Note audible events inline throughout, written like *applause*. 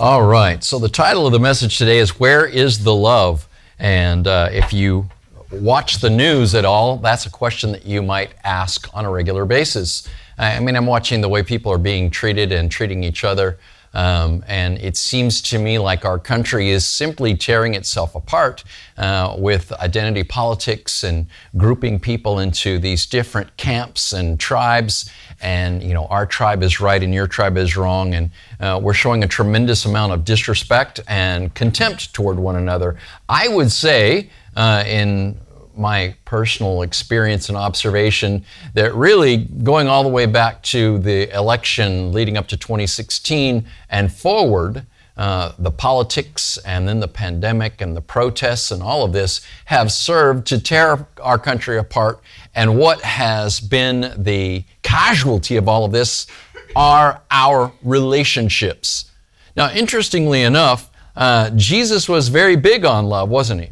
All right. So the title of the message today is Where is the Love? And uh, if you watch the news at all, that's a question that you might ask on a regular basis. I mean, I'm watching the way people are being treated and treating each other. Um, and it seems to me like our country is simply tearing itself apart uh, with identity politics and grouping people into these different camps and tribes. And, you know, our tribe is right and your tribe is wrong. And uh, we're showing a tremendous amount of disrespect and contempt toward one another. I would say, uh, in my personal experience and observation that really going all the way back to the election leading up to 2016 and forward, uh, the politics and then the pandemic and the protests and all of this have served to tear our country apart. And what has been the casualty of all of this are our relationships. Now, interestingly enough, uh, Jesus was very big on love, wasn't he?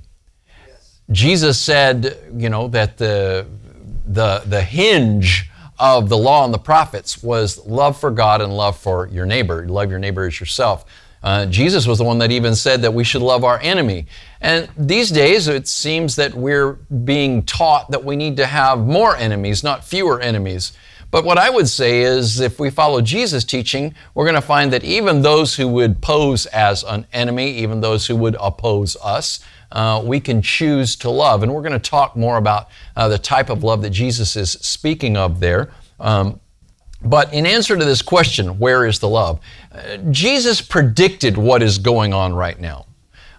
Jesus said, you know, that the, the, the hinge of the law and the prophets was love for God and love for your neighbor. Love your neighbor as yourself. Uh, Jesus was the one that even said that we should love our enemy. And these days, it seems that we're being taught that we need to have more enemies, not fewer enemies. But what I would say is if we follow Jesus' teaching, we're going to find that even those who would pose as an enemy, even those who would oppose us, uh, we can choose to love. And we're going to talk more about uh, the type of love that Jesus is speaking of there. Um, but in answer to this question, where is the love? Uh, Jesus predicted what is going on right now.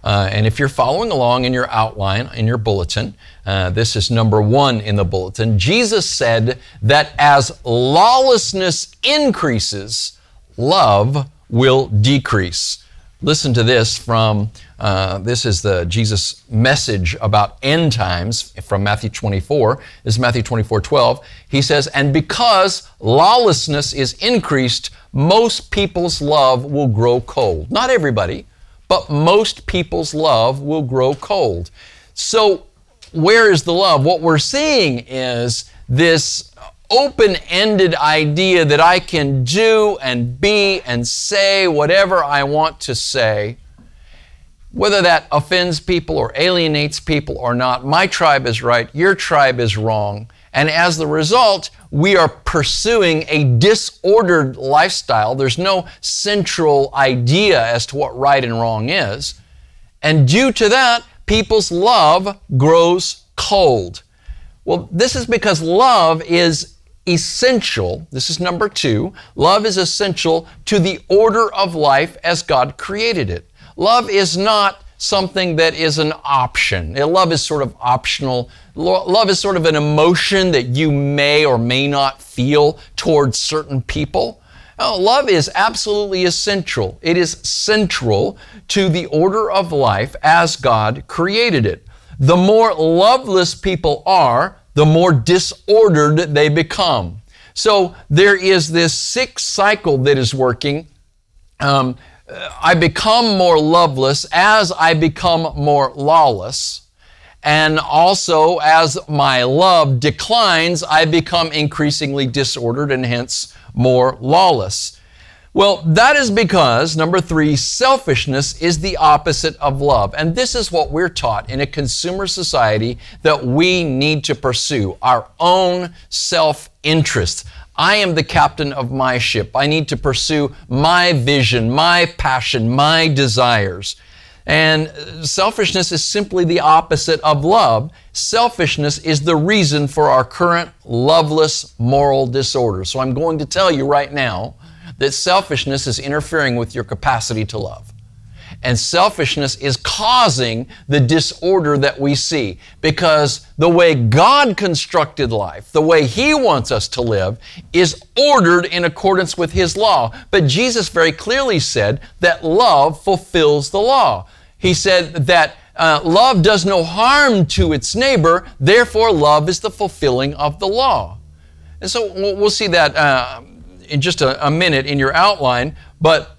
Uh, and if you're following along in your outline, in your bulletin, uh, this is number one in the bulletin. Jesus said that as lawlessness increases, love will decrease. Listen to this from uh, this is the Jesus message about end times from Matthew 24. This is Matthew 24, 12. He says, And because lawlessness is increased, most people's love will grow cold. Not everybody, but most people's love will grow cold. So, where is the love? What we're seeing is this open ended idea that I can do and be and say whatever I want to say whether that offends people or alienates people or not, my tribe is right, your tribe is wrong. And as the result, we are pursuing a disordered lifestyle. There's no central idea as to what right and wrong is. And due to that, people's love grows cold. Well, this is because love is essential. This is number two. Love is essential to the order of life as God created it. Love is not something that is an option. Love is sort of optional. Love is sort of an emotion that you may or may not feel towards certain people. No, love is absolutely essential. It is central to the order of life as God created it. The more loveless people are, the more disordered they become. So there is this sick cycle that is working. Um, Uh, I become more loveless as I become more lawless. And also, as my love declines, I become increasingly disordered and hence more lawless. Well, that is because, number three, selfishness is the opposite of love. And this is what we're taught in a consumer society that we need to pursue our own self interest. I am the captain of my ship. I need to pursue my vision, my passion, my desires. And selfishness is simply the opposite of love. Selfishness is the reason for our current loveless moral disorder. So I'm going to tell you right now that selfishness is interfering with your capacity to love. And selfishness is causing the disorder that we see because the way God constructed life, the way He wants us to live, is ordered in accordance with His law. But Jesus very clearly said that love fulfills the law. He said that uh, love does no harm to its neighbor, therefore, love is the fulfilling of the law. And so we'll see that uh, in just a, a minute in your outline, but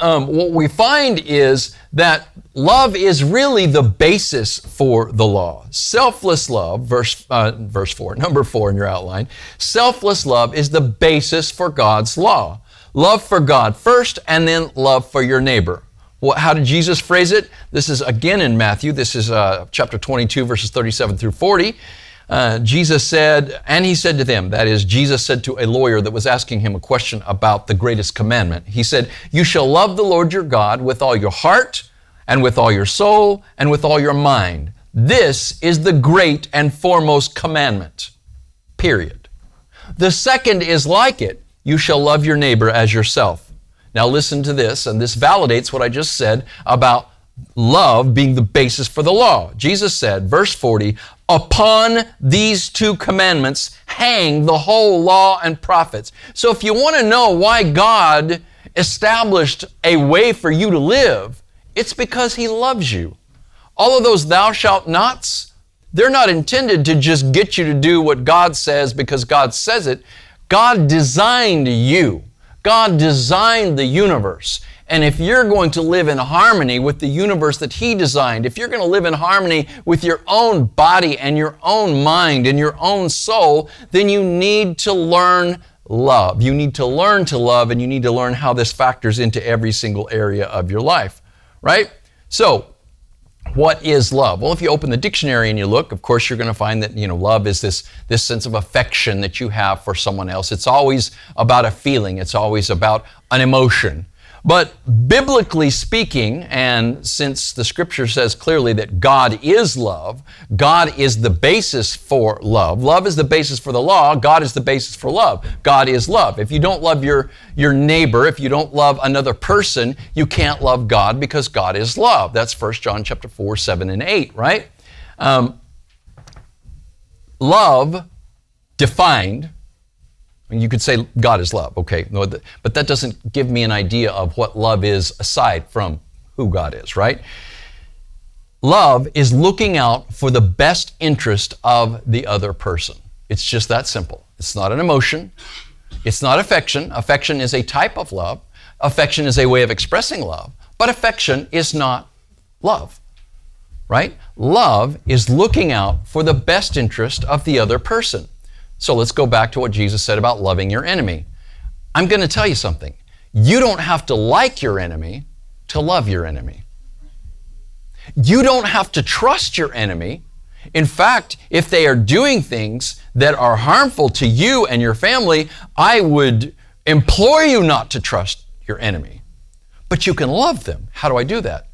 um, what we find is that love is really the basis for the law. Selfless love, verse, uh, verse 4, number 4 in your outline, selfless love is the basis for God's law. love for God first and then love for your neighbor. Well, how did Jesus phrase it? This is again in Matthew. This is uh, chapter 22, verses 37 through 40. Uh, Jesus said, and he said to them, that is, Jesus said to a lawyer that was asking him a question about the greatest commandment. He said, You shall love the Lord your God with all your heart, and with all your soul, and with all your mind. This is the great and foremost commandment. Period. The second is like it you shall love your neighbor as yourself. Now, listen to this, and this validates what I just said about love being the basis for the law. Jesus said, verse 40, Upon these two commandments hang the whole law and prophets. So if you want to know why God established a way for you to live, it's because He loves you. All of those thou shalt nots, they're not intended to just get you to do what God says because God says it. God designed you. God designed the universe. And if you're going to live in harmony with the universe that He designed, if you're going to live in harmony with your own body and your own mind and your own soul, then you need to learn love. You need to learn to love and you need to learn how this factors into every single area of your life, right? So, what is love? Well, if you open the dictionary and you look, of course, you're going to find that, you know, love is this, this sense of affection that you have for someone else. It's always about a feeling. It's always about an emotion. But biblically speaking, and since the scripture says clearly that God is love, God is the basis for love. Love is the basis for the law. God is the basis for love. God is love. If you don't love your, your neighbor, if you don't love another person, you can't love God because God is love. That's 1 John chapter 4, 7, and 8, right? Um, love defined you could say God is love, okay, but that doesn't give me an idea of what love is aside from who God is, right? Love is looking out for the best interest of the other person. It's just that simple. It's not an emotion. It's not affection. Affection is a type of love. Affection is a way of expressing love. But affection is not love, right? Love is looking out for the best interest of the other person. So let's go back to what Jesus said about loving your enemy. I'm going to tell you something. You don't have to like your enemy to love your enemy. You don't have to trust your enemy. In fact, if they are doing things that are harmful to you and your family, I would implore you not to trust your enemy. But you can love them. How do I do that?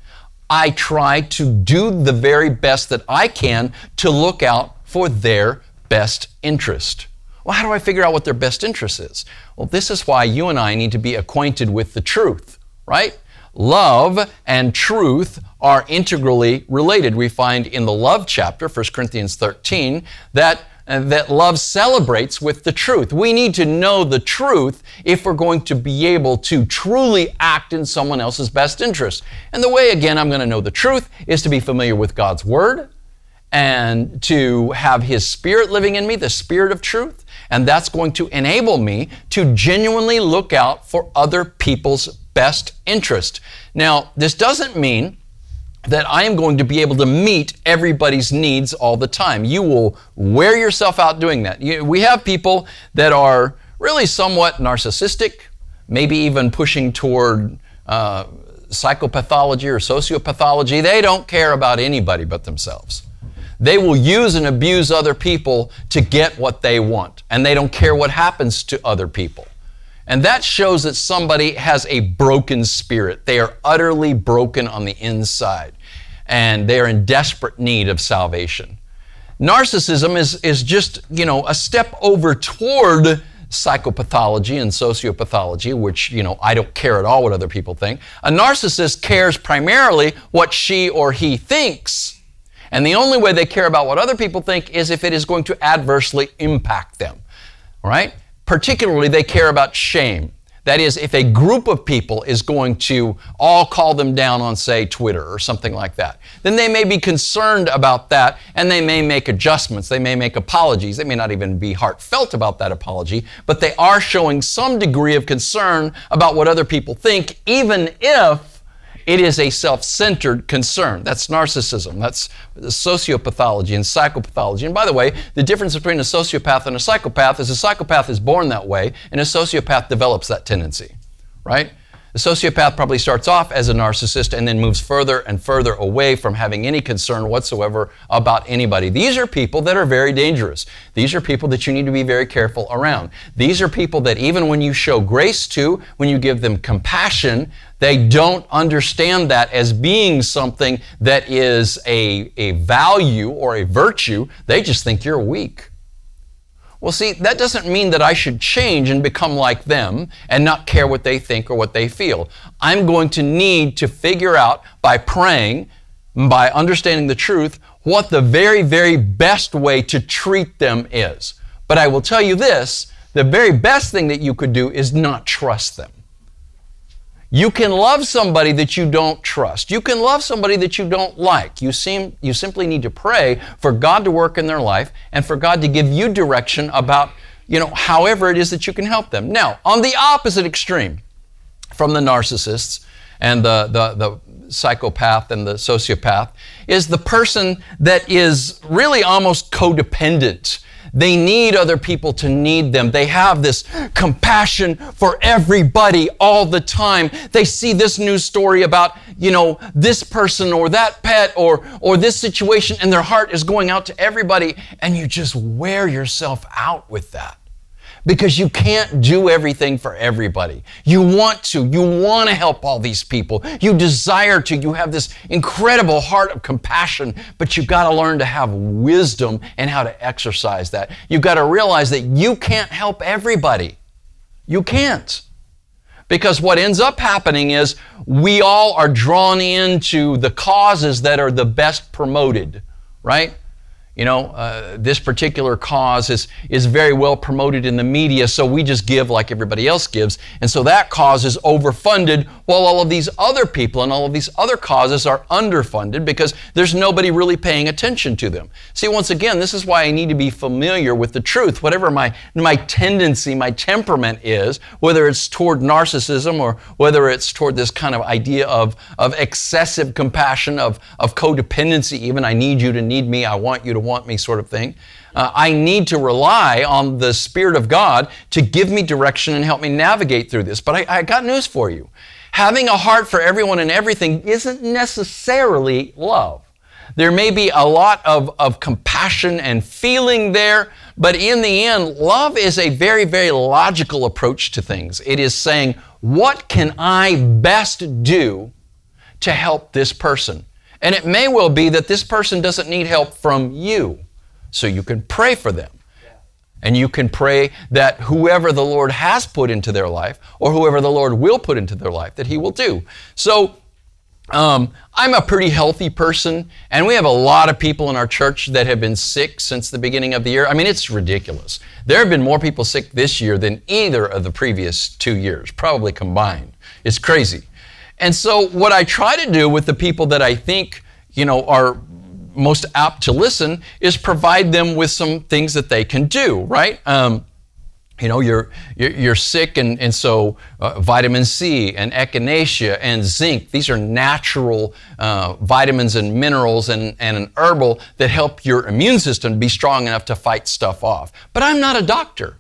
I try to do the very best that I can to look out for their best interest. Well, how do I figure out what their best interest is? Well, this is why you and I need to be acquainted with the truth, right? Love and truth are integrally related. We find in the love chapter, 1 Corinthians 13, that, that love celebrates with the truth. We need to know the truth if we're going to be able to truly act in someone else's best interest. And the way, again, I'm going to know the truth is to be familiar with God's Word, and to have His Spirit living in me, the Spirit of truth. And that's going to enable me to genuinely look out for other people's best interest. Now, this doesn't mean that I am going to be able to meet everybody's needs all the time. You will wear yourself out doing that. We have people that are really somewhat narcissistic, maybe even pushing toward uh, psychopathology or sociopathology. They don't care about anybody but themselves. They will use and abuse other people to get what they want, and they don't care what happens to other people. And that shows that somebody has a broken spirit. They are utterly broken on the inside, and they are in desperate need of salvation. Narcissism is, is just, you know, a step over toward psychopathology and sociopathology, which, you know, I don't care at all what other people think. A narcissist cares primarily what she or he thinks and the only way they care about what other people think is if it is going to adversely impact them. Right? Particularly, they care about shame. That is, if a group of people is going to all call them down on, say, Twitter or something like that, then they may be concerned about that and they may make adjustments. They may make apologies. They may not even be heartfelt about that apology, but they are showing some degree of concern about what other people think, even if it is a self centered concern. That's narcissism. That's sociopathology and psychopathology. And by the way, the difference between a sociopath and a psychopath is a psychopath is born that way, and a sociopath develops that tendency. right? The sociopath probably starts off as a narcissist and then moves further and further away from having any concern whatsoever about anybody. These are people that are very dangerous. These are people that you need to be very careful around. These are people that even when you show grace to, when you give them compassion, they don't understand that as being something that is a, a value or a virtue. They just think you're weak. Well, see, that doesn't mean that I should change and become like them and not care what they think or what they feel. I'm going to need to figure out by praying, by understanding the truth, what the very, very best way to treat them is. But I will tell you this the very best thing that you could do is not trust them. You can love somebody that you don't trust. You can love somebody that you don't like. You seem you simply need to pray for God to work in their life and for God to give you direction about, you know, however it is that you can help them. Now, on the opposite extreme from the narcissists and the the, the psychopath and the sociopath is the person that is really almost codependent they need other people to need them. They have this compassion for everybody all the time. They see this news story about, you know, this person or that pet or, or this situation and their heart is going out to everybody and you just wear yourself out with that because you can't do everything for everybody. You want to. You want to help all these people. You desire to. You have this incredible heart of compassion, but you've got to learn to have wisdom and how to exercise that. You've got to realize that you can't help everybody. You can't. Because what ends up happening is we all are drawn into the causes that are the best promoted, right? You know, uh, this particular cause is, is very well promoted in the media, so we just give like everybody else gives. And so that cause is overfunded while all of these other people and all of these other causes are underfunded because there's nobody really paying attention to them. See, once again, this is why I need to be familiar with the truth. Whatever my, my tendency, my temperament is, whether it's toward narcissism or whether it's toward this kind of idea of, of excessive compassion, of, of codependency, even I need you to need me, I want you to want me sort of thing. Uh, I need to rely on the Spirit of God to give me direction and help me navigate through this. But I, I got news for you. Having a heart for everyone and everything isn't necessarily love. There may be a lot of, of compassion and feeling there, but in the end, love is a very, very logical approach to things. It is saying, what can I best do to help this person? And it may well be that this person doesn't need help from you. So you can pray for them. And you can pray that whoever the Lord has put into their life, or whoever the Lord will put into their life, that He will do. So um, I'm a pretty healthy person, and we have a lot of people in our church that have been sick since the beginning of the year. I mean, it's ridiculous. There have been more people sick this year than either of the previous two years, probably combined. It's crazy. And so, what I try to do with the people that I think, you know, are most apt to listen is provide them with some things that they can do, right? Um, you know, you're, you're sick, and, and so uh, vitamin C and echinacea and zinc, these are natural uh, vitamins and minerals and, and an herbal that help your immune system be strong enough to fight stuff off. But I'm not a doctor.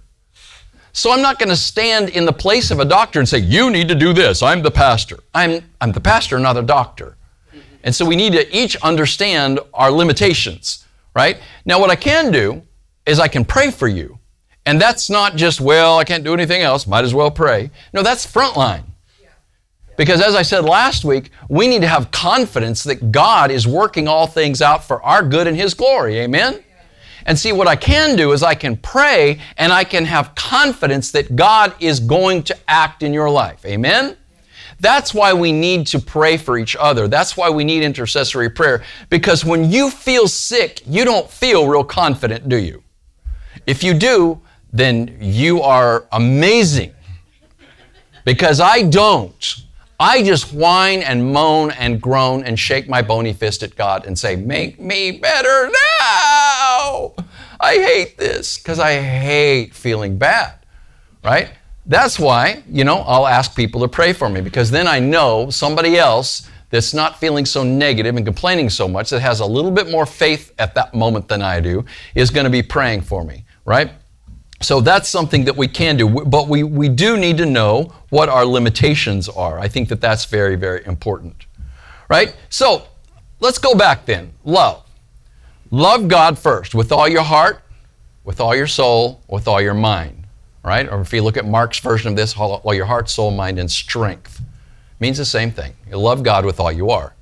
So I'm not going to stand in the place of a doctor and say, You need to do this. I'm the pastor. I'm, I'm the pastor, not a doctor. And so we need to each understand our limitations, right? Now, what I can do is I can pray for you. And that's not just, well, I can't do anything else, might as well pray. No, that's frontline. Because as I said last week, we need to have confidence that God is working all things out for our good and His glory. Amen? And see, what I can do is I can pray and I can have confidence that God is going to act in your life. Amen? That's why we need to pray for each other. That's why we need intercessory prayer. Because when you feel sick, you don't feel real confident, do you? If you do, then you are amazing. Because I don't. I just whine and moan and groan and shake my bony fist at God and say, Make me better now. I hate this because I hate feeling bad, right? That's why, you know, I'll ask people to pray for me because then I know somebody else that's not feeling so negative and complaining so much, that has a little bit more faith at that moment than I do, is going to be praying for me, right? So that's something that we can do, but we, we do need to know what our limitations are. I think that that's very, very important. Right? So let's go back then. Love. Love God first with all your heart, with all your soul, with all your mind. Right? Or if you look at Mark's version of this, all your heart, soul, mind, and strength. Means the same thing. You love God with all you are.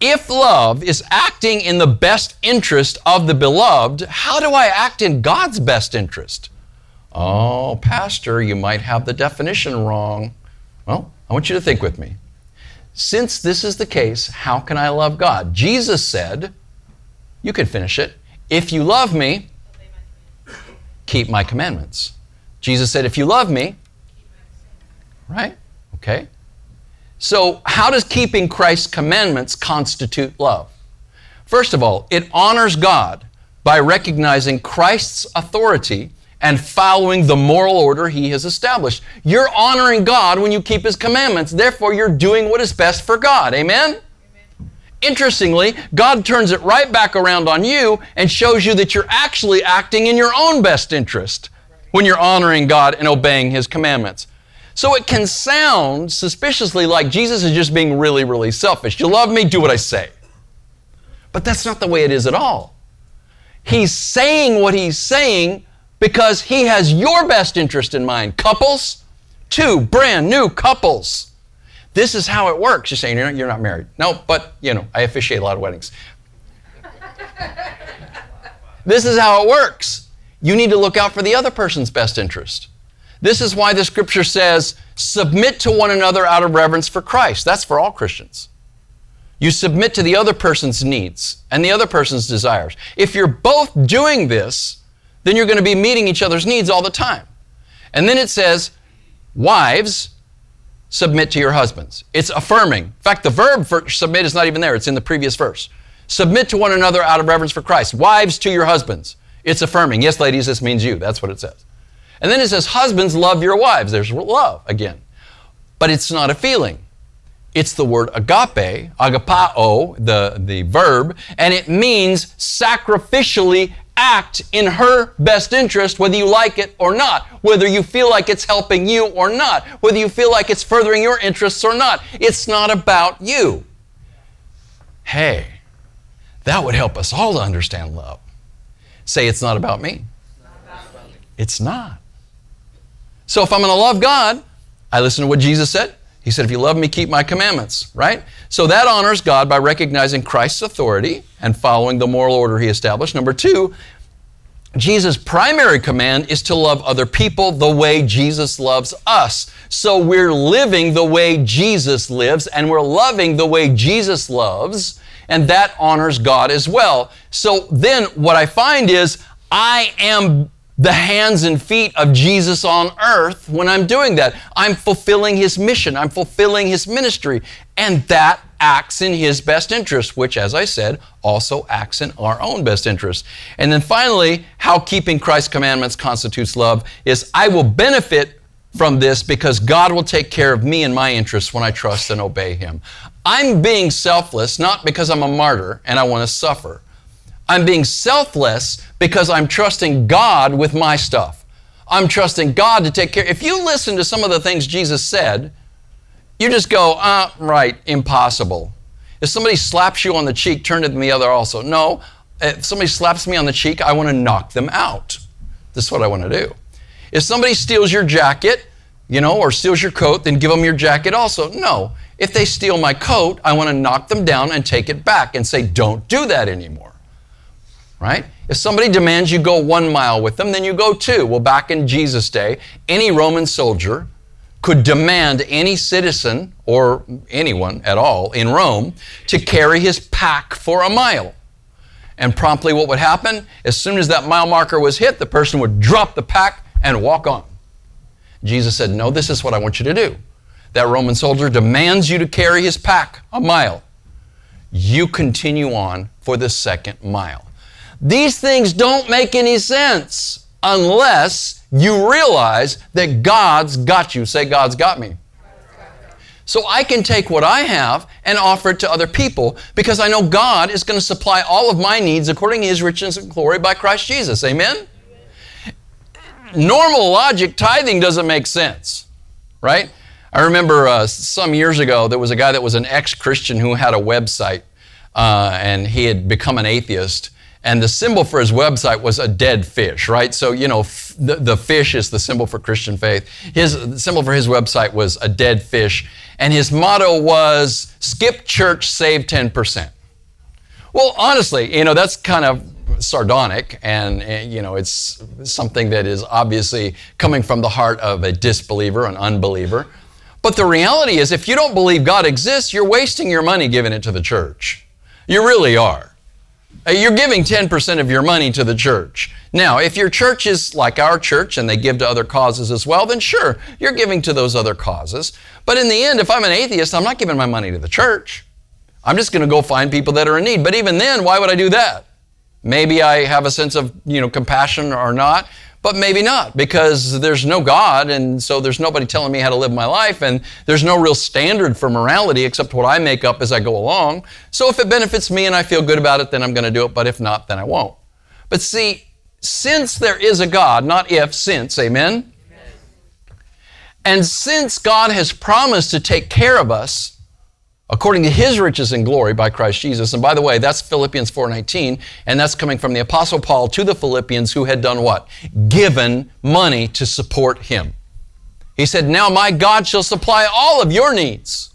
If love is acting in the best interest of the beloved, how do I act in God's best interest? Oh, Pastor, you might have the definition wrong. Well, I want you to think with me. Since this is the case, how can I love God? Jesus said, you can finish it. If you love me, keep my commandments. Jesus said, if you love me, right? Okay. So, how does keeping Christ's commandments constitute love? First of all, it honors God by recognizing Christ's authority and following the moral order he has established. You're honoring God when you keep his commandments. Therefore, you're doing what is best for God. Amen? Interestingly, God turns it right back around on you and shows you that you're actually acting in your own best interest when you're honoring God and obeying his commandments. So it can sound suspiciously like Jesus is just being really, really selfish. You love me, do what I say. But that's not the way it is at all. He's saying what he's saying because he has your best interest in mind. Couples, two brand new couples. This is how it works. You're saying you're not, you're not married. No, but you know, I officiate a lot of weddings. this is how it works. You need to look out for the other person's best interest. This is why the scripture says, submit to one another out of reverence for Christ. That's for all Christians. You submit to the other person's needs and the other person's desires. If you're both doing this, then you're going to be meeting each other's needs all the time. And then it says, wives, submit to your husbands. It's affirming. In fact, the verb for submit is not even there, it's in the previous verse. Submit to one another out of reverence for Christ. Wives to your husbands. It's affirming. Yes, ladies, this means you. That's what it says. And then it says, Husbands, love your wives. There's love again. But it's not a feeling. It's the word agape, agapao, the, the verb, and it means sacrificially act in her best interest, whether you like it or not, whether you feel like it's helping you or not, whether you feel like it's furthering your interests or not. It's not about you. Hey, that would help us all to understand love. Say, it's not about me. It's not. So if I'm going to love God, I listen to what Jesus said. He said, If you love me, keep my commandments, right? So that honors God by recognizing Christ's authority and following the moral order he established. Number two, Jesus' primary command is to love other people the way Jesus loves us. So we're living the way Jesus lives and we're loving the way Jesus loves, and that honors God as well. So then what I find is I am the hands and feet of Jesus on earth when I'm doing that. I'm fulfilling His mission, I'm fulfilling His ministry, and that acts in His best interest, which, as I said, also acts in our own best interest. And then finally, how keeping Christ's commandments constitutes love is I will benefit from this because God will take care of me and my interests when I trust and obey Him. I'm being selfless not because I'm a martyr and I want to suffer. I'm being selfless because I'm trusting God with my stuff. I'm trusting God to take care. If you listen to some of the things Jesus said, you just go, uh, right, impossible. If somebody slaps you on the cheek, turn to the other also. No, if somebody slaps me on the cheek, I want to knock them out. This is what I want to do. If somebody steals your jacket, you know, or steals your coat, then give them your jacket also. No. If they steal my coat, I want to knock them down and take it back and say, don't do that anymore right? If somebody demands you go one mile with them, then you go two. Well, back in Jesus' day, any Roman soldier could demand any citizen or anyone at all in Rome to carry his pack for a mile. And promptly, what would happen? As soon as that mile marker was hit, the person would drop the pack and walk on. Jesus said, No, this is what I want you to do. That Roman soldier demands you to carry his pack a mile. You continue on for the second mile. These things don't make any sense unless you realize that God's got you. Say, God's got me. So I can take what I have and offer it to other people because I know God is going to supply all of my needs according to His riches and glory by Christ Jesus. Amen? normal logic, tithing doesn't make sense, right? I remember uh, some years ago, there was a guy that was an ex Christian who had a website, uh, and he had become an atheist. And the symbol for his website was a dead fish, right? So, you know, f- the, the fish is the symbol for Christian faith. His symbol for his website was a dead fish. And his motto was skip church, save 10%. Well, honestly, you know, that's kind of sardonic and, and, you know it's something that is obviously coming from the heart of a disbeliever an unbeliever but the reality is if you don't believe god exists you're wasting your money giving it to the church you really are Uh, you're giving 10% of your money to the church. Now if your church is like our church and they give to other causes as well then sure you're giving to those other causes. But in the end if i'm an atheist i'm not giving my money to the church. I'm just going to go find people that are in need. But even then why would i do that? Maybe I have a sense of, you know, compassion or not, but maybe not because there's no God and so there's nobody telling me how to live my life and there's no real standard for morality except what I make up as I go along. So if it benefits me and I feel good about it, then I'm going to do it, but if not, then I won't. But see, since there is a God, not if, since, amen? amen. And since God has promised to take care of us, according to his riches and glory by Christ Jesus. And by the way, that's Philippians 4:19, and that's coming from the apostle Paul to the Philippians who had done what? Given money to support him. He said, "Now my God shall supply all of your needs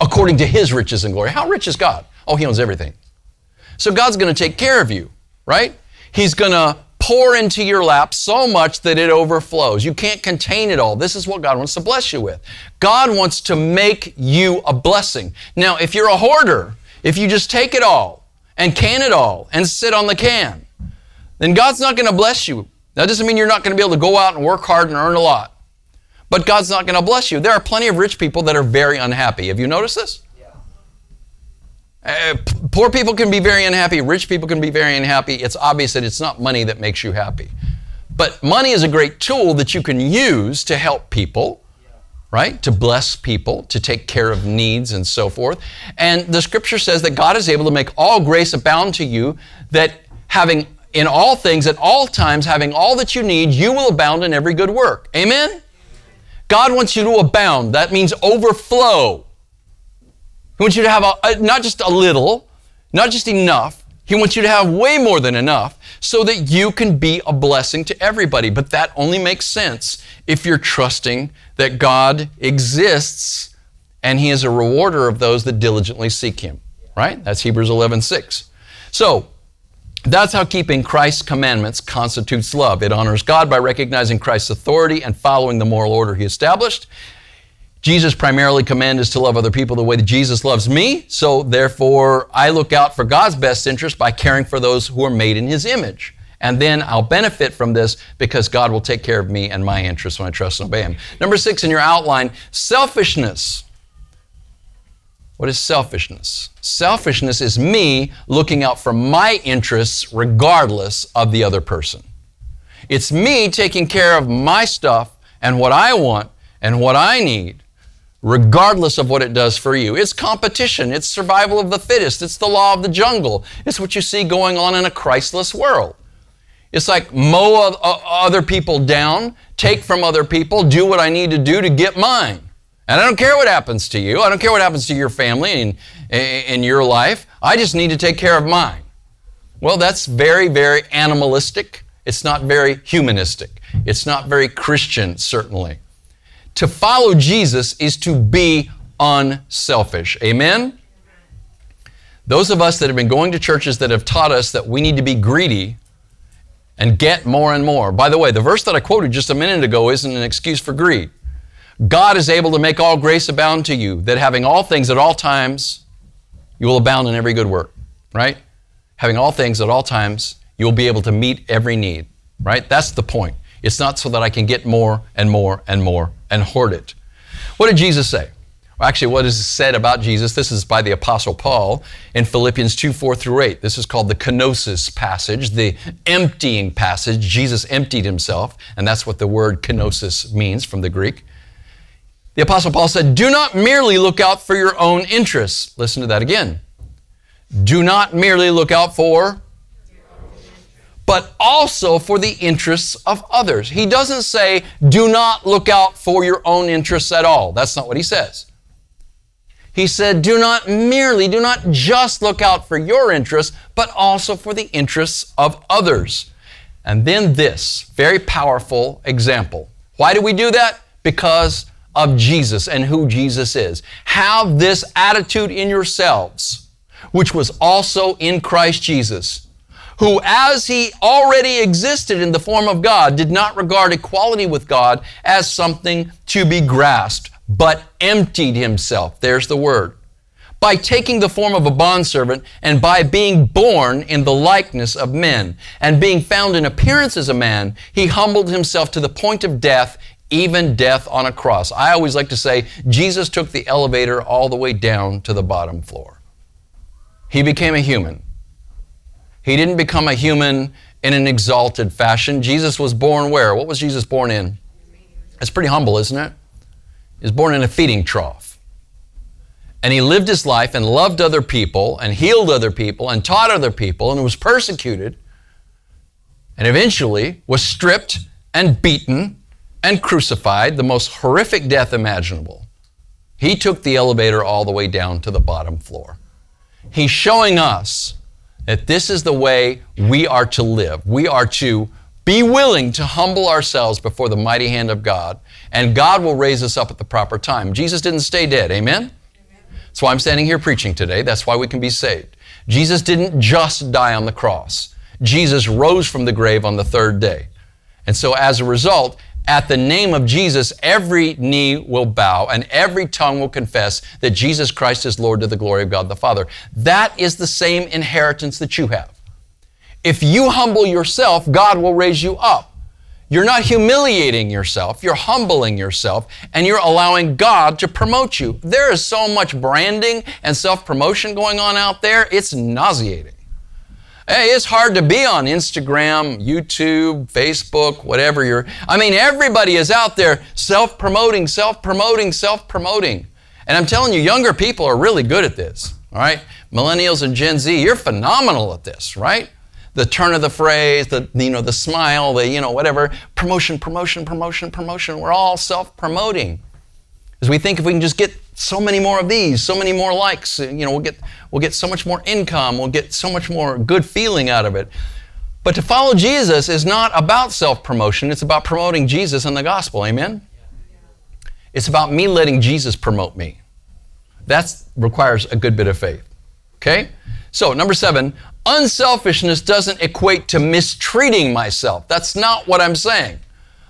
according to his riches and glory." How rich is God? Oh, he owns everything. So God's going to take care of you, right? He's going to pour into your lap so much that it overflows. You can't contain it all. This is what God wants to bless you with. God wants to make you a blessing. Now, if you're a hoarder, if you just take it all and can it all and sit on the can, then God's not going to bless you. That doesn't mean you're not going to be able to go out and work hard and earn a lot. But God's not going to bless you. There are plenty of rich people that are very unhappy. Have you noticed this? Uh, poor people can be very unhappy, rich people can be very unhappy. It's obvious that it's not money that makes you happy. But money is a great tool that you can use to help people, right? To bless people, to take care of needs and so forth. And the scripture says that God is able to make all grace abound to you, that having in all things, at all times, having all that you need, you will abound in every good work. Amen? God wants you to abound. That means overflow. He wants you to have a, a, not just a little, not just enough. He wants you to have way more than enough so that you can be a blessing to everybody. But that only makes sense if you're trusting that God exists and He is a rewarder of those that diligently seek Him. Right? That's Hebrews 11 6. So, that's how keeping Christ's commandments constitutes love. It honors God by recognizing Christ's authority and following the moral order He established. Jesus primarily command is to love other people the way that Jesus loves me. So therefore, I look out for God's best interest by caring for those who are made in His image. And then I'll benefit from this because God will take care of me and my interests when I trust and obey Him. Number six in your outline, selfishness. What is selfishness? Selfishness is me looking out for my interests regardless of the other person. It's me taking care of my stuff and what I want and what I need regardless of what it does for you. It's competition, it's survival of the fittest, it's the law of the jungle. It's what you see going on in a Christless world. It's like mow other people down, take from other people, do what I need to do to get mine. And I don't care what happens to you. I don't care what happens to your family and in your life. I just need to take care of mine. Well, that's very, very animalistic. It's not very humanistic. It's not very Christian, certainly. To follow Jesus is to be unselfish. Amen? Those of us that have been going to churches that have taught us that we need to be greedy and get more and more. By the way, the verse that I quoted just a minute ago isn't an excuse for greed. God is able to make all grace abound to you, that having all things at all times, you will abound in every good work, right? Having all things at all times, you will be able to meet every need, right? That's the point. It's not so that I can get more and more and more and hoard it. What did Jesus say? Well, actually, what is said about Jesus? This is by the Apostle Paul in Philippians 2 4 through 8. This is called the kenosis passage, the emptying passage. Jesus emptied himself, and that's what the word kenosis means from the Greek. The Apostle Paul said, Do not merely look out for your own interests. Listen to that again. Do not merely look out for but also for the interests of others. He doesn't say, do not look out for your own interests at all. That's not what he says. He said, do not merely, do not just look out for your interests, but also for the interests of others. And then this very powerful example. Why do we do that? Because of Jesus and who Jesus is. Have this attitude in yourselves, which was also in Christ Jesus, who, as he already existed in the form of God, did not regard equality with God as something to be grasped, but emptied himself. There's the word. By taking the form of a bondservant and by being born in the likeness of men and being found in appearance as a man, he humbled himself to the point of death, even death on a cross. I always like to say Jesus took the elevator all the way down to the bottom floor. He became a human. He didn't become a human in an exalted fashion. Jesus was born where? What was Jesus born in? It's pretty humble, isn't it? He was born in a feeding trough. And he lived his life and loved other people and healed other people and taught other people and was persecuted and eventually was stripped and beaten and crucified, the most horrific death imaginable. He took the elevator all the way down to the bottom floor. He's showing us that this is the way we are to live. We are to be willing to humble ourselves before the mighty hand of God, and God will raise us up at the proper time. Jesus didn't stay dead. Amen? That's why I'm standing here preaching today. That's why we can be saved. Jesus didn't just die on the cross. Jesus rose from the grave on the third day. And so as a result, at the name of Jesus, every knee will bow and every tongue will confess that Jesus Christ is Lord to the glory of God the Father. That is the same inheritance that you have. If you humble yourself, God will raise you up. You're not humiliating yourself, you're humbling yourself, and you're allowing God to promote you. There is so much branding and self promotion going on out there, it's nauseating. Hey, it's hard to be on Instagram, YouTube, Facebook, whatever you're. I mean, everybody is out there self promoting, self promoting, self promoting. And I'm telling you, younger people are really good at this, all right? Millennials and Gen Z, you're phenomenal at this, right? The turn of the phrase, the, you know, the smile, the, you know, whatever. Promotion, promotion, promotion, promotion. We're all self promoting. Because we think if we can just get so many more of these, so many more likes, you know, we'll get, we'll get so much more income, we'll get so much more good feeling out of it. But to follow Jesus is not about self promotion, it's about promoting Jesus and the gospel. Amen? It's about me letting Jesus promote me. That requires a good bit of faith. Okay? So, number seven, unselfishness doesn't equate to mistreating myself. That's not what I'm saying.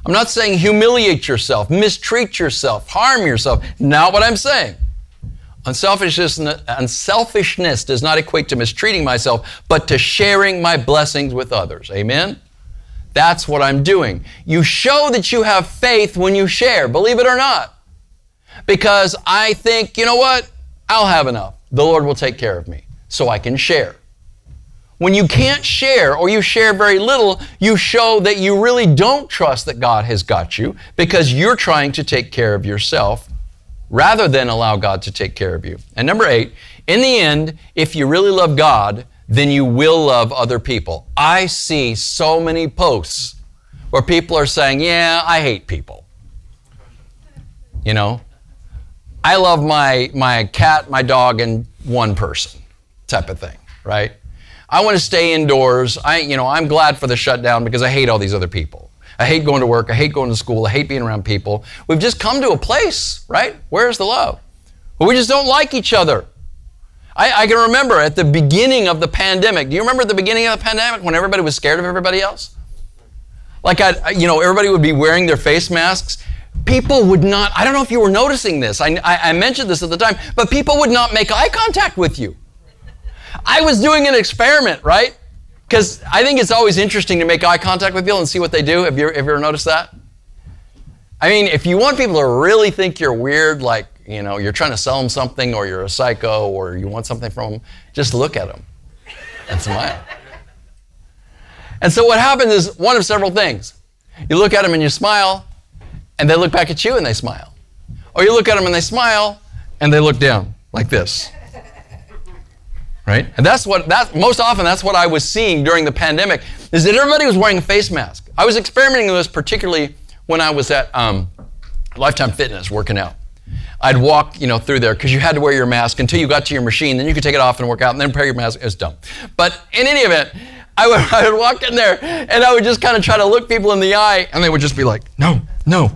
I'm not saying humiliate yourself, mistreat yourself, harm yourself. Not what I'm saying. Unselfishness, unselfishness does not equate to mistreating myself, but to sharing my blessings with others. Amen? That's what I'm doing. You show that you have faith when you share, believe it or not. Because I think, you know what? I'll have enough. The Lord will take care of me so I can share. When you can't share or you share very little, you show that you really don't trust that God has got you because you're trying to take care of yourself rather than allow God to take care of you. And number eight, in the end, if you really love God, then you will love other people. I see so many posts where people are saying, Yeah, I hate people. You know, I love my, my cat, my dog, and one person type of thing, right? I want to stay indoors. I, you know, I'm glad for the shutdown because I hate all these other people. I hate going to work. I hate going to school. I hate being around people. We've just come to a place, right? Where's the love? Well, we just don't like each other. I, I, can remember at the beginning of the pandemic. Do you remember the beginning of the pandemic when everybody was scared of everybody else? Like, I, you know, everybody would be wearing their face masks. People would not, I don't know if you were noticing this. I, I, I mentioned this at the time, but people would not make eye contact with you. I was doing an experiment, right? Because I think it's always interesting to make eye contact with people and see what they do. Have you, have you ever noticed that? I mean, if you want people to really think you're weird, like, you know, you're trying to sell them something or you're a psycho or you want something from them, just look at them and smile. And so what happens is one of several things. You look at them and you smile, and they look back at you and they smile. Or you look at them and they smile, and they look down like this. Right? And that's what that most often that's what I was seeing during the pandemic is that everybody was wearing a face mask. I was experimenting with this particularly when I was at um, Lifetime Fitness working out. I'd walk, you know, through there because you had to wear your mask until you got to your machine. Then you could take it off and work out, and then wear your mask. It's dumb. But in any event, *laughs* I would, I would walk in there and I would just kind of try to look people in the eye, and they would just be like, "No, no,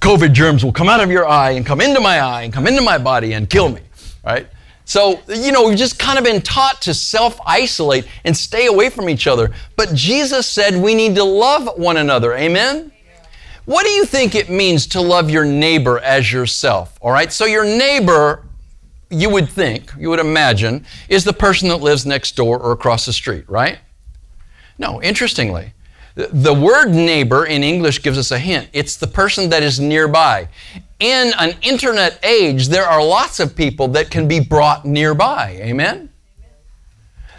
COVID germs will come out of your eye and come into my eye and come into my body and kill me." Right? So, you know, we've just kind of been taught to self isolate and stay away from each other. But Jesus said we need to love one another. Amen? What do you think it means to love your neighbor as yourself? All right, so your neighbor, you would think, you would imagine, is the person that lives next door or across the street, right? No, interestingly, the word neighbor in English gives us a hint. It's the person that is nearby. In an internet age, there are lots of people that can be brought nearby. Amen?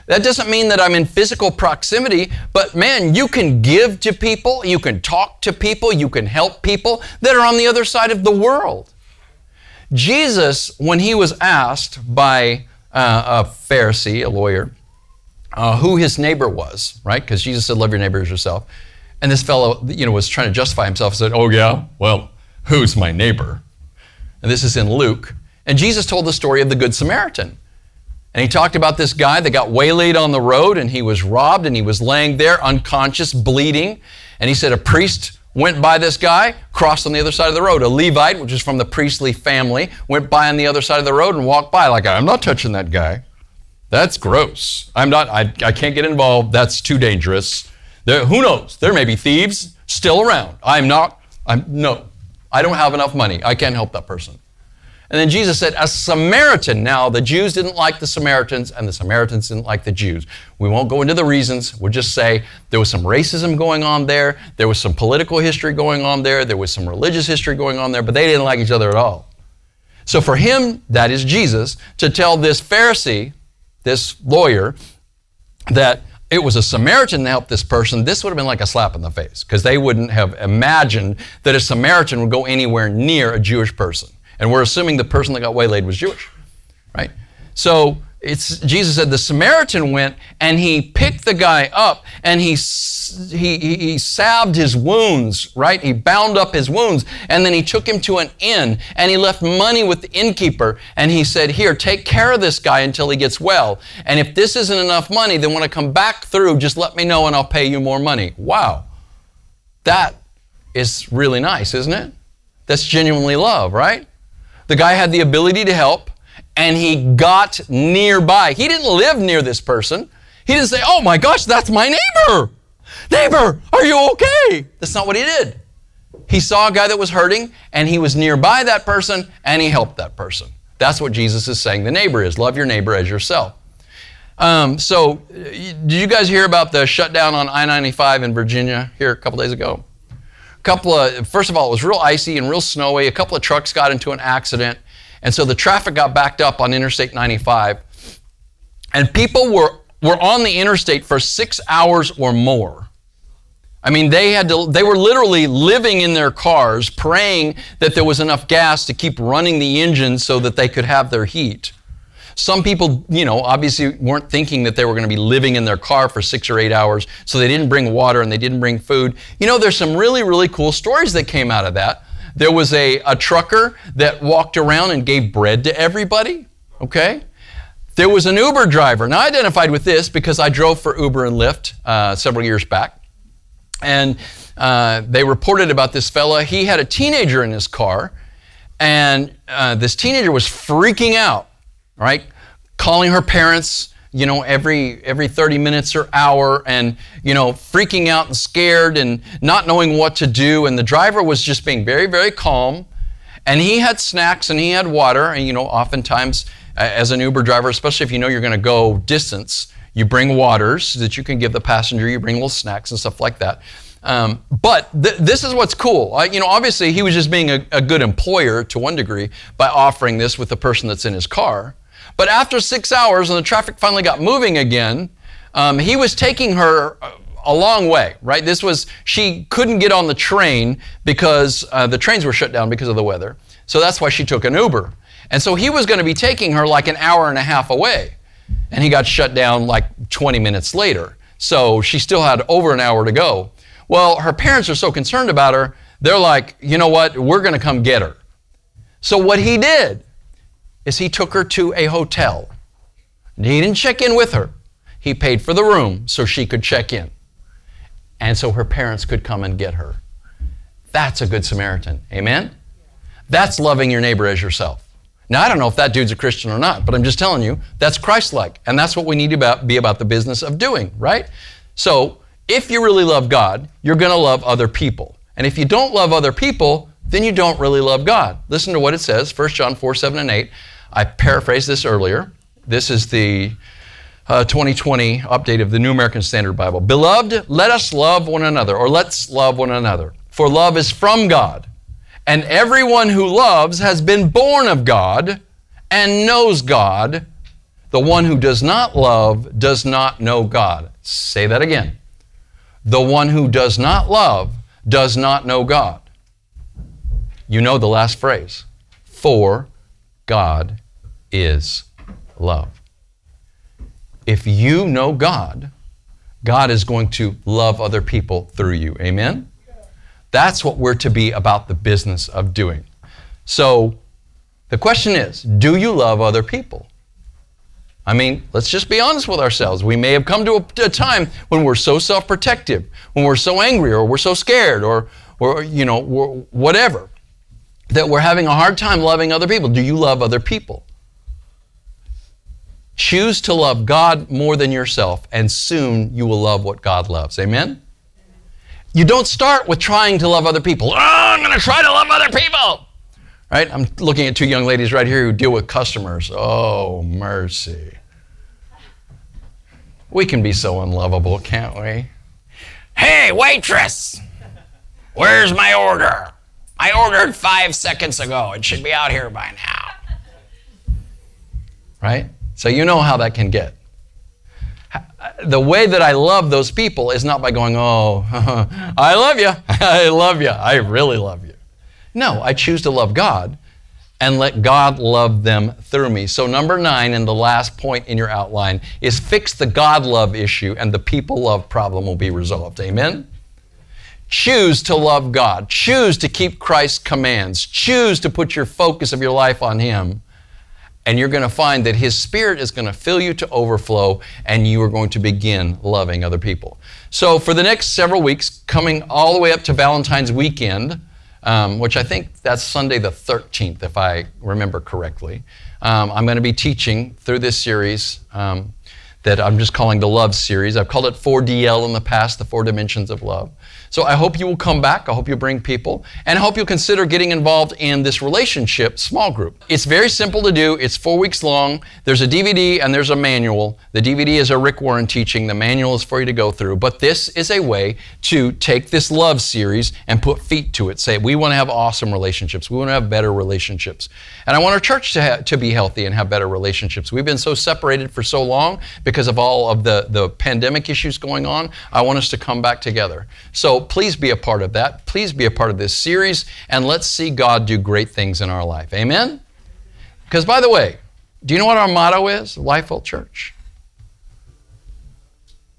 That doesn't mean that I'm in physical proximity, but man, you can give to people, you can talk to people, you can help people that are on the other side of the world. Jesus, when he was asked by uh, a Pharisee, a lawyer, uh, who his neighbor was, right? Because Jesus said, "Love your neighbor as yourself," and this fellow, you know, was trying to justify himself. Said, "Oh yeah, well, who's my neighbor?" And this is in Luke. And Jesus told the story of the Good Samaritan. And he talked about this guy that got waylaid on the road and he was robbed and he was laying there unconscious, bleeding. And he said a priest went by this guy, crossed on the other side of the road. A Levite, which is from the priestly family, went by on the other side of the road and walked by like, I'm not touching that guy. That's gross. I'm not, I, I can't get involved. That's too dangerous. There, who knows? There may be thieves still around. I'm not, I'm, no, I don't have enough money. I can't help that person. And then Jesus said, a Samaritan. Now, the Jews didn't like the Samaritans, and the Samaritans didn't like the Jews. We won't go into the reasons. We'll just say there was some racism going on there, there was some political history going on there, there was some religious history going on there, but they didn't like each other at all. So for him, that is Jesus, to tell this Pharisee, this lawyer, that it was a Samaritan that helped this person, this would have been like a slap in the face because they wouldn't have imagined that a Samaritan would go anywhere near a Jewish person. And we're assuming the person that got waylaid was Jewish, right? So it's, Jesus said the Samaritan went and he picked the guy up and he, he, he salved his wounds, right? He bound up his wounds and then he took him to an inn and he left money with the innkeeper and he said, Here, take care of this guy until he gets well. And if this isn't enough money, then when I come back through, just let me know and I'll pay you more money. Wow. That is really nice, isn't it? That's genuinely love, right? The guy had the ability to help and he got nearby. He didn't live near this person. He didn't say, Oh my gosh, that's my neighbor. Neighbor, are you okay? That's not what he did. He saw a guy that was hurting and he was nearby that person and he helped that person. That's what Jesus is saying the neighbor is. Love your neighbor as yourself. Um, so, did you guys hear about the shutdown on I 95 in Virginia here a couple days ago? A couple of, first of all, it was real icy and real snowy. A couple of trucks got into an accident. And so the traffic got backed up on Interstate 95. And people were, were on the interstate for six hours or more. I mean, they had to, they were literally living in their cars, praying that there was enough gas to keep running the engine so that they could have their heat. Some people, you know, obviously weren't thinking that they were going to be living in their car for six or eight hours, so they didn't bring water and they didn't bring food. You know, there's some really, really cool stories that came out of that. There was a, a trucker that walked around and gave bread to everybody, okay? There was an Uber driver. Now, I identified with this because I drove for Uber and Lyft uh, several years back. And uh, they reported about this fella. He had a teenager in his car, and uh, this teenager was freaking out right? Calling her parents, you know, every every 30 minutes or hour and, you know, freaking out and scared and not knowing what to do and the driver was just being very very calm and he had snacks and he had water and you know, oftentimes as an Uber driver, especially if you know you're going to go distance, you bring waters that you can give the passenger, you bring little snacks and stuff like that. Um, but th- this is what's cool. Uh, you know, obviously he was just being a, a, good employer to one degree by offering this with the person that's in his car. But after six hours, and the traffic finally got moving again, um, he was taking her a long way, right? This was, she couldn't get on the train because uh, the trains were shut down because of the weather. So that's why she took an Uber. And so he was going to be taking her like an hour and a half away. and he got shut down like 20 minutes later. So she still had over an hour to go. Well, her parents are so concerned about her, they're like, you know what, we're going to come get her. So what he did is he took her to a hotel. And He didn't check in with her. He paid for the room so she could check in. And so her parents could come and get her. That's a good Samaritan. Amen? That's loving your neighbor as yourself. Now, I don't know if that dude's a Christian or not, but I'm just telling you, that's Christ like. And that's what we need to be about the business of doing, right? So, if you really love God, you're going to love other people. And if you don't love other people, then you don't really love God. Listen to what it says 1 John 4 7 and 8. I paraphrased this earlier. This is the uh, 2020 update of the New American Standard Bible. Beloved, let us love one another, or let's love one another. For love is from God. And everyone who loves has been born of God and knows God. The one who does not love does not know God. Say that again. The one who does not love does not know God. You know the last phrase. For God is love. If you know God, God is going to love other people through you. Amen? That's what we're to be about the business of doing. So the question is do you love other people? I mean, let's just be honest with ourselves. We may have come to a, a time when we're so self protective, when we're so angry, or we're so scared, or, or you know, whatever, that we're having a hard time loving other people. Do you love other people? Choose to love God more than yourself, and soon you will love what God loves. Amen? You don't start with trying to love other people. Oh, I'm going to try to love other people. Right? I'm looking at two young ladies right here who deal with customers. Oh, mercy. We can be so unlovable, can't we? Hey, waitress! Where's my order? I ordered five seconds ago. It should be out here by now. Right? So you know how that can get. The way that I love those people is not by going, oh, *laughs* I love you. *laughs* I love you. I really love you. No, I choose to love God and let God love them through me. So, number nine, and the last point in your outline, is fix the God love issue and the people love problem will be resolved. Amen? Choose to love God. Choose to keep Christ's commands. Choose to put your focus of your life on Him and you're going to find that His Spirit is going to fill you to overflow, and you are going to begin loving other people. So, for the next several weeks, coming all the way up to Valentine's weekend, um, which I think that's Sunday the 13th, if I remember correctly, um, I'm going to be teaching through this series. Um, that I'm just calling the Love series. I've called it 4DL in the past, the four dimensions of love. So I hope you will come back. I hope you bring people. And I hope you'll consider getting involved in this relationship small group. It's very simple to do. It's four weeks long. There's a DVD and there's a manual. The DVD is a Rick Warren teaching. The manual is for you to go through. But this is a way to take this love series and put feet to it. Say, we want to have awesome relationships. We want to have better relationships. And I want our church to, ha- to be healthy and have better relationships. We've been so separated for so long because of all of the, the pandemic issues going on. I want us to come back together. So please be a part of that. Please be a part of this series, and let's see God do great things in our life. Amen? Because, by the way, do you know what our motto is, Lifewell Church?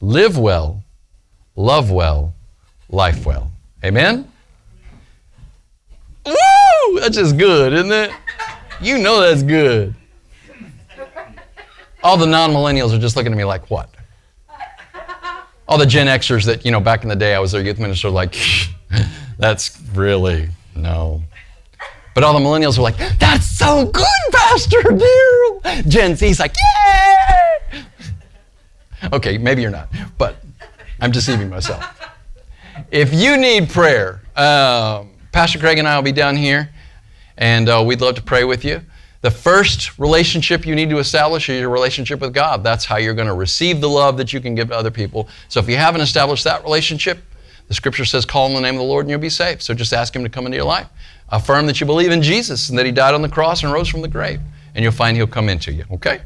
Live well, love well, life well. Amen? Woo! That's just good, isn't it? You know that's good. All the non millennials are just looking at me like, what? All the Gen Xers that, you know, back in the day I was their youth minister, like, *laughs* that's really, no. But all the millennials were like, that's so good, Pastor Daryl. Gen Z's like, yeah. Okay, maybe you're not, but I'm deceiving myself. If you need prayer, um, Pastor Craig and I will be down here, and uh, we'd love to pray with you. The first relationship you need to establish is your relationship with God. That's how you're going to receive the love that you can give to other people. So if you haven't established that relationship, the scripture says, call on the name of the Lord and you'll be saved. So just ask Him to come into your life. Affirm that you believe in Jesus and that He died on the cross and rose from the grave, and you'll find He'll come into you, okay?